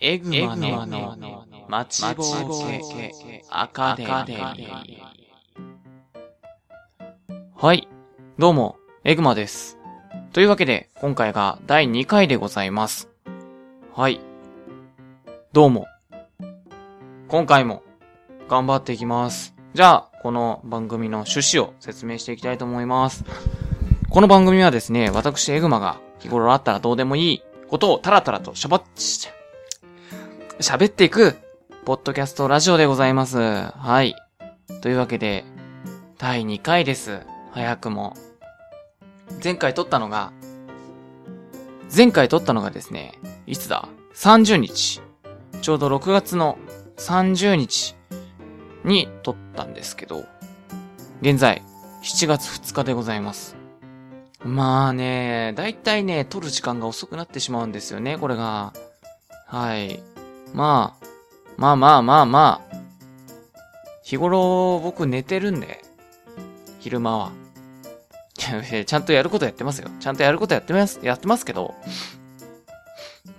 エグマの待ちぼうけアカデミー。はい。どうも、エグマです。というわけで、今回が第2回でございます。はい。どうも。今回も、頑張っていきます。じゃあ、この番組の趣旨を説明していきたいと思います。この番組はですね、私エグマが日頃あったらどうでもいいことをタラタラとしゃばっち、喋っていく、ポッドキャストラジオでございます。はい。というわけで、第2回です。早くも。前回撮ったのが、前回撮ったのがですね、いつだ ?30 日。ちょうど6月の30日に撮ったんですけど、現在、7月2日でございます。まあね、だいたいね、撮る時間が遅くなってしまうんですよね、これが。はい。まあ、まあまあまあまあ。日頃僕寝てるんで、昼間は。ちゃんとやることやってますよ。ちゃんとやることやってます、やってますけど。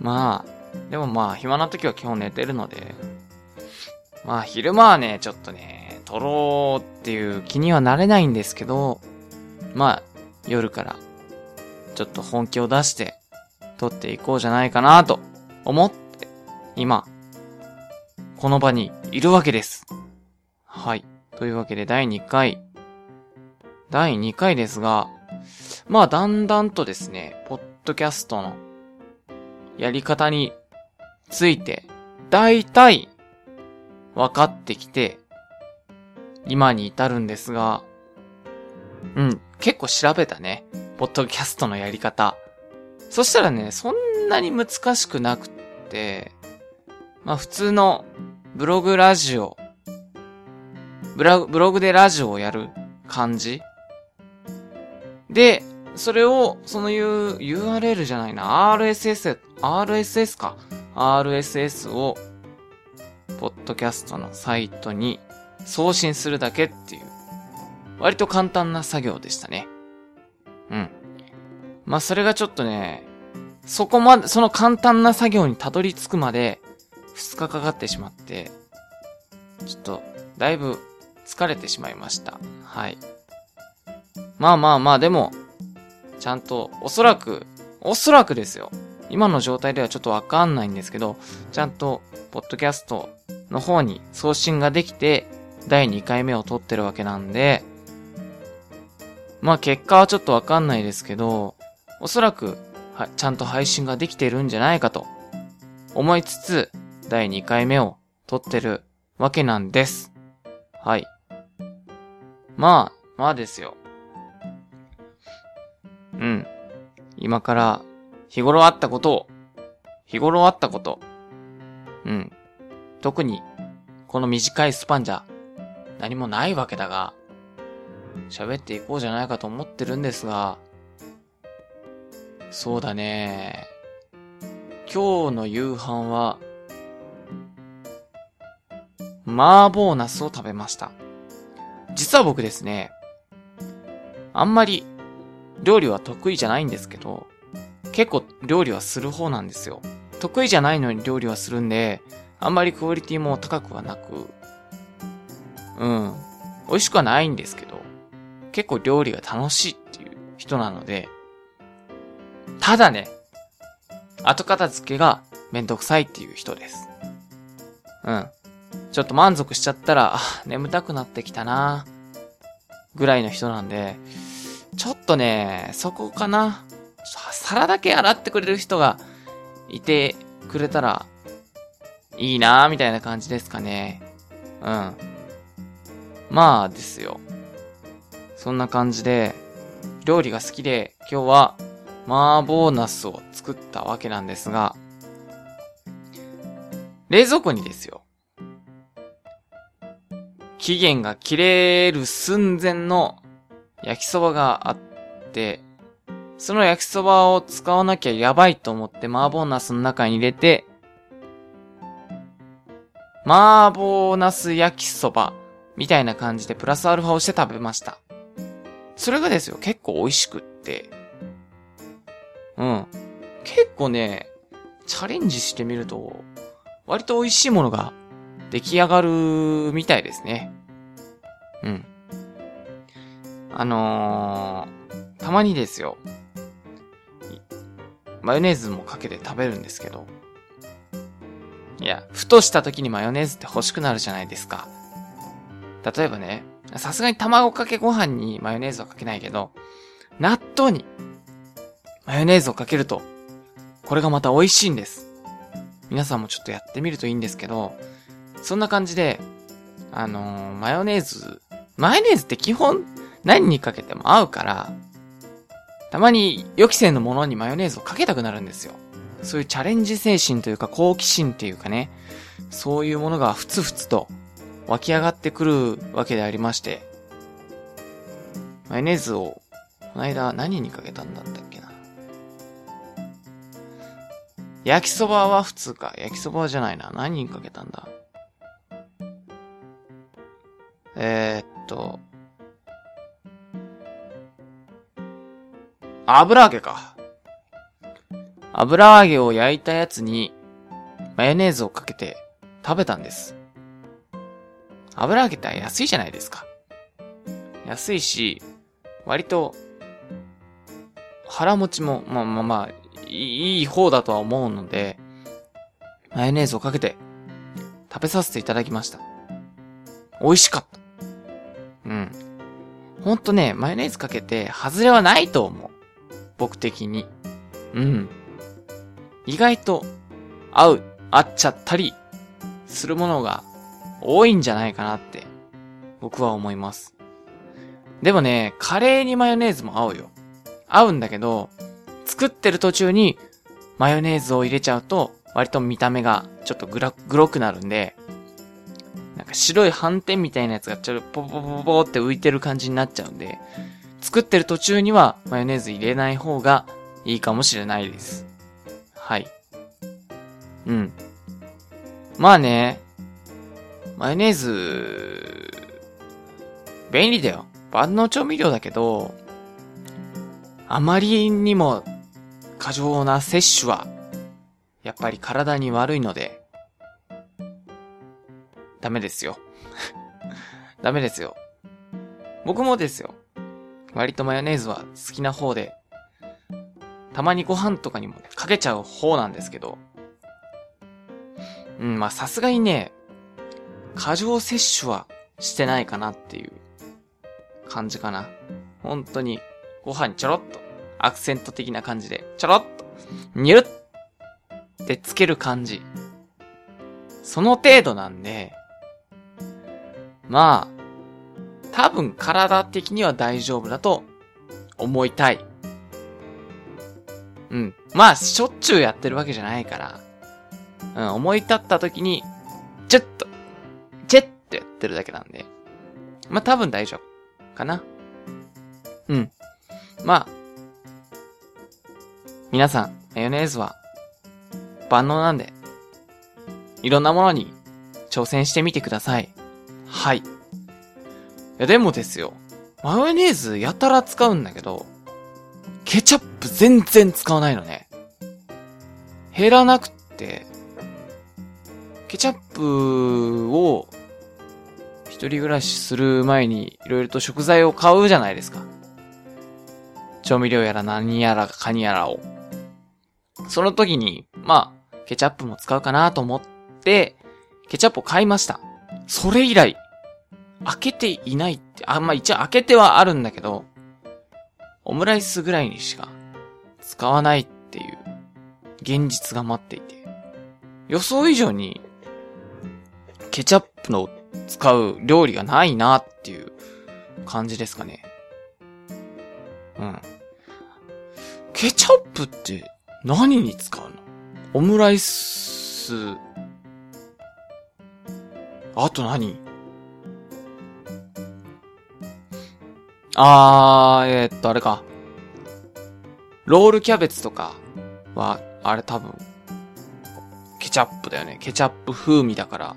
まあ、でもまあ暇な時は基本寝てるので。まあ昼間はね、ちょっとね、撮ろうっていう気にはなれないんですけど、まあ、夜から、ちょっと本気を出して、撮っていこうじゃないかなと、思って、今、この場にいるわけです。はい。というわけで第2回。第2回ですが、まあだんだんとですね、ポッドキャストのやり方について、だいたい分かってきて、今に至るんですが、うん、結構調べたね。ポッドキャストのやり方。そしたらね、そんなに難しくなくって、まあ普通のブログラジオ、ブラブログでラジオをやる感じで、それを、その U、URL じゃないな、RSS、RSS か。RSS を、ポッドキャストのサイトに送信するだけっていう、割と簡単な作業でしたね。うん。まあ、それがちょっとね、そこまで、その簡単な作業にたどり着くまで、2日かかってしまって、ちょっと、だいぶ疲れてしまいました。はい。まあまあまあ、でも、ちゃんと、おそらく、おそらくですよ。今の状態ではちょっとわかんないんですけど、ちゃんと、ポッドキャストの方に送信ができて、第2回目を撮ってるわけなんで、まあ結果はちょっとわかんないですけど、おそらく、は、ちゃんと配信ができてるんじゃないかと、思いつつ、第2回目を撮ってるわけなんです。はい。まあ、まあですよ。うん。今から、日頃あったことを、日頃あったこと、うん。特に、この短いスパンじゃ、何もないわけだが、喋っていこうじゃないかと思ってるんですが、そうだね。今日の夕飯は、麻婆茄子を食べました。実は僕ですね、あんまり料理は得意じゃないんですけど、結構料理はする方なんですよ。得意じゃないのに料理はするんで、あんまりクオリティも高くはなく、うん。美味しくはないんですけど、結構料理が楽しいっていう人なので、ただね、後片付けがめんどくさいっていう人です。うん。ちょっと満足しちゃったら、眠たくなってきたなぐらいの人なんで、ちょっとね、そこかな。皿だけ洗ってくれる人がいてくれたら、いいなみたいな感じですかね。うん。まあですよ。そんな感じで、料理が好きで、今日は麻婆茄子を作ったわけなんですが、冷蔵庫にですよ。期限が切れる寸前の焼きそばがあって、その焼きそばを使わなきゃやばいと思って麻婆茄子の中に入れて、麻婆茄子焼きそばみたいな感じでプラスアルファをして食べました。それがですよ、結構美味しくって。うん。結構ね、チャレンジしてみると、割と美味しいものが出来上がるみたいですね。うん。あのー、たまにですよ。マヨネーズもかけて食べるんですけど。いや、ふとした時にマヨネーズって欲しくなるじゃないですか。例えばね、さすがに卵かけご飯にマヨネーズはかけないけど、納豆にマヨネーズをかけると、これがまた美味しいんです。皆さんもちょっとやってみるといいんですけど、そんな感じで、あのー、マヨネーズ、マヨネーズって基本何にかけても合うから、たまに予期せぬものにマヨネーズをかけたくなるんですよ。そういうチャレンジ精神というか好奇心っていうかね、そういうものがふつふつと湧き上がってくるわけでありまして、マヨネーズを、この間何にかけたんだったっけな。焼きそばは普通か。焼きそばじゃないな。何にかけたんだえー、っと、油揚げか。油揚げを焼いたやつに、マヨネーズをかけて食べたんです。油揚げって安いじゃないですか。安いし、割と、腹持ちも、まあまあまあ、いい方だとは思うので、マヨネーズをかけて食べさせていただきました。美味しかった。うん。ほんとね、マヨネーズかけて外れはないと思う。僕的に。うん。意外と合う、合っちゃったりするものが多いんじゃないかなって僕は思います。でもね、カレーにマヨネーズも合うよ。合うんだけど、作ってる途中にマヨネーズを入れちゃうと割と見た目がちょっとグラ、グロくなるんで、か白い斑点みたいなやつがちょっとポポポポって浮いてる感じになっちゃうんで、作ってる途中にはマヨネーズ入れない方がいいかもしれないです。はい。うん。まあね、マヨネーズ、便利だよ。万能調味料だけど、あまりにも過剰な摂取は、やっぱり体に悪いので、ダメですよ。ダメですよ。僕もですよ。割とマヨネーズは好きな方で、たまにご飯とかにもねかけちゃう方なんですけど、うん、まあさすがにね、過剰摂取はしてないかなっていう感じかな。本当に、ご飯にちょろっと、アクセント的な感じで、ちょろっと、にゅるってつける感じ。その程度なんで、まあ、多分体的には大丈夫だと思いたい。うん。まあ、しょっちゅうやってるわけじゃないから、うん、思い立った時に、チュッと、チェッとやってるだけなんで、まあ多分大丈夫。かな。うん。まあ、皆さん、マヨネーズは万能なんで、いろんなものに挑戦してみてください。はい。いや、でもですよ。マヨネーズやたら使うんだけど、ケチャップ全然使わないのね。減らなくって、ケチャップを一人暮らしする前にいろいろと食材を買うじゃないですか。調味料やら何やらカニやらを。その時に、まあ、ケチャップも使うかなと思って、ケチャップを買いました。それ以来、開けていないって、あ、まあ、一応開けてはあるんだけど、オムライスぐらいにしか使わないっていう現実が待っていて、予想以上にケチャップの使う料理がないなっていう感じですかね。うん。ケチャップって何に使うの？オムライス、あと何？あー、えー、っと、あれか。ロールキャベツとかは、あれ多分、ケチャップだよね。ケチャップ風味だから、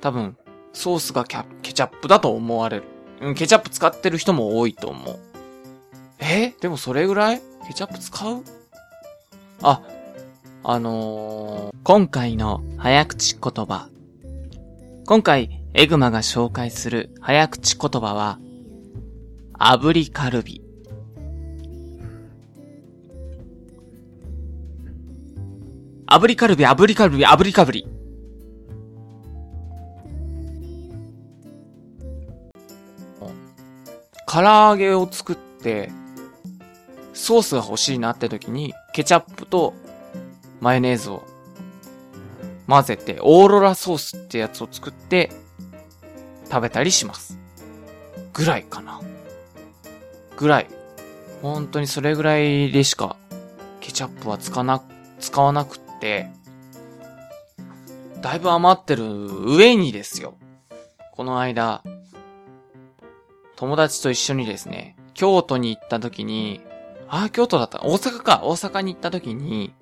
多分、ソースがケチャップだと思われる。うん、ケチャップ使ってる人も多いと思う。え？でもそれぐらい？ケチャップ使う？あ、あのー、今回の早口言葉。今回、エグマが紹介する早口言葉は、炙りカルビ。炙りカルビ、炙りカルビ、炙りカルビ。唐揚げを作って、ソースが欲しいなって時に、ケチャップとマヨネーズを混ぜて、オーロラソースってやつを作って食べたりします。ぐらいかな。ぐらい。本当にそれぐらいでしかケチャップは使わな、使わなくって、だいぶ余ってる上にですよ。この間、友達と一緒にですね、京都に行った時に、ああ、京都だった。大阪か。大阪に行った時に、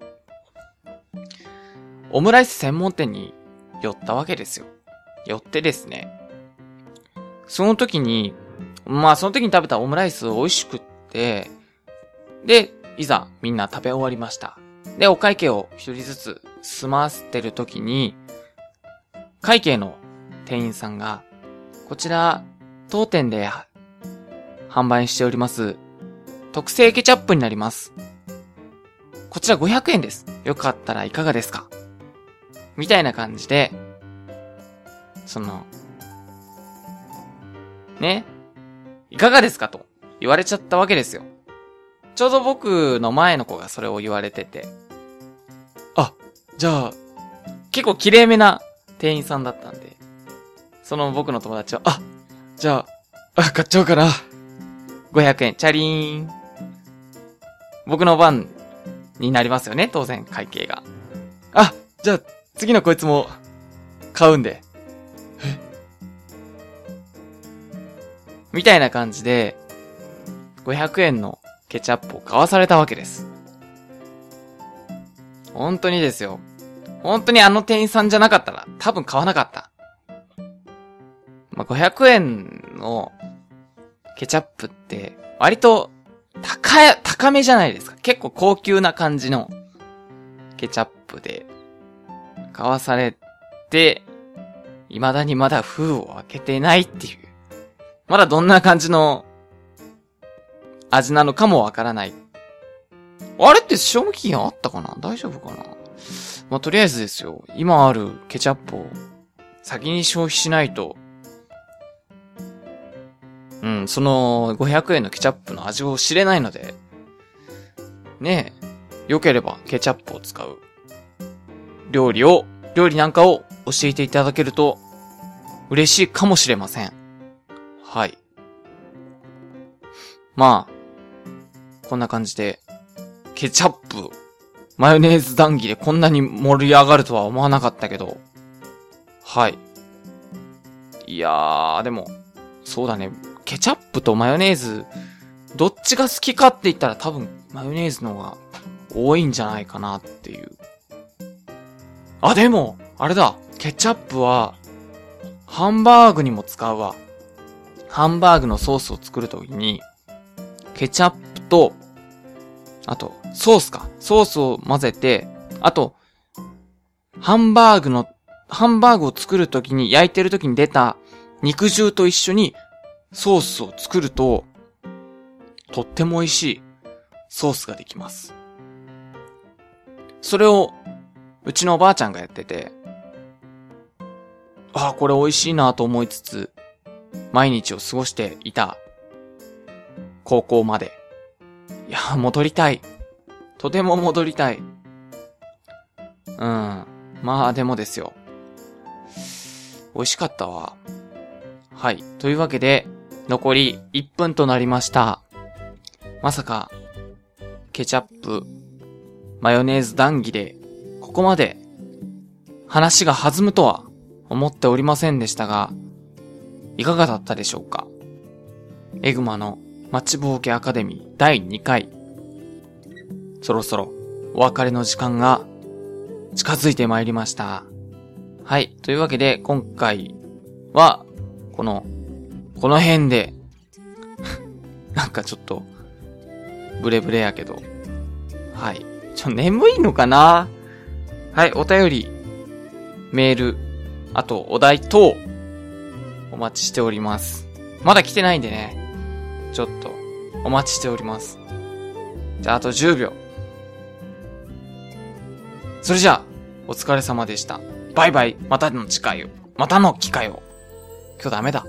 オムライス専門店に寄ったわけですよ。寄ってですね。その時に、まあその時に食べたオムライス美味しくって、で、いざみんな食べ終わりました。で、お会計を一人ずつ済ませてる時に、会計の店員さんが、こちら、当店で販売しております、特製ケチャップになります。こちら500円です。よかったらいかがですか？みたいな感じで、その、ね、いかがですかと言われちゃったわけですよ。ちょうど僕の前の子がそれを言われてて、あ、じゃあ、結構綺麗めな店員さんだったんで、その僕の友達は、あ、じゃあ、あ、買っちゃおうかな。500円、チャリーン。僕の番になりますよね、当然、会計が。あ、じゃあ、次のこいつも、買うんで。みたいな感じで、500円のケチャップを買わされたわけです。本当にですよ。本当にあの店員さんじゃなかったら、多分買わなかった。まあ、500円のケチャップって、割と、高、高めじゃないですか。結構高級な感じの、ケチャップで、買わされて、未だにまだ封を開けてないっていう。まだどんな感じの味なのかもわからない。あれって賞味期限あったかな？大丈夫かな？まあ、とりあえずですよ。今あるケチャップを先に消費しないとうん、その500円のケチャップの味を知れないので、ねえ、良ければケチャップを使う料理を、料理なんかを教えていただけると嬉しいかもしれません。はい。まあ、こんな感じで、ケチャップ、マヨネーズ談義でこんなに盛り上がるとは思わなかったけど、はい。いやー、でも、そうだね。ケチャップとマヨネーズ、どっちが好きかって言ったら多分マヨネーズの方が多いんじゃないかなっていう。あ、でも、あれだ。ケチャップは、ハンバーグにも使うわ。ハンバーグのソースを作るときに、ケチャップと、あと、ソースか。ソースを混ぜて、あと、ハンバーグの、ハンバーグを作るときに、焼いてるときに出た肉汁と一緒にソースを作ると、とっても美味しいソースができます。それを、うちのおばあちゃんがやってて、ああ、これ美味しいなと思いつつ、毎日を過ごしていた、高校まで。いや、戻りたい。とても戻りたい。うん。まあ、でもですよ。美味しかったわ。はい。というわけで、残り1分となりました。まさか、ケチャップ、マヨネーズ談義で、ここまで話が弾むとは思っておりませんでしたが、いかがだったでしょうか？エグマのマッチボーケアカデミー第2回。そろそろお別れの時間が近づいてまいりました。はい。というわけで今回はこのこの辺で なんかちょっと、ブレブレやけど。はい。ちょ、眠いのかな？はい、お便り、メール、あとお題等、お待ちしております。まだ来てないんでね、ちょっと、お待ちしております。じゃあ、あと10秒。それじゃあ、お疲れ様でした。バイバイ、またの機会を。またの機会を。今日ダメだ。